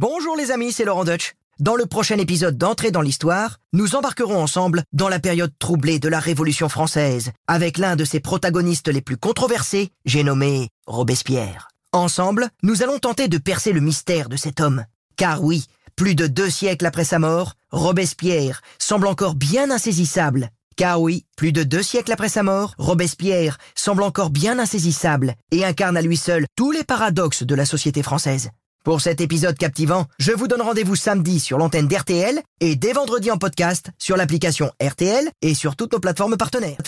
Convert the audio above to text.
Bonjour les amis, c'est Laurent Deutsch. Dans le prochain épisode d'Entrée dans l'Histoire, nous embarquerons ensemble dans la période troublée de la Révolution française, avec l'un de ses protagonistes les plus controversés, j'ai nommé Robespierre. Ensemble, nous allons tenter de percer le mystère de cet homme. Car oui, plus de deux siècles après sa mort, Robespierre semble encore bien insaisissable. Car oui, plus de deux siècles après sa mort, Robespierre semble encore bien insaisissable et incarne à lui seul tous les paradoxes de la société française. Pour cet épisode captivant, je vous donne rendez-vous samedi sur l'antenne d'RTL et dès vendredi en podcast sur l'application RTL et sur toutes nos plateformes partenaires.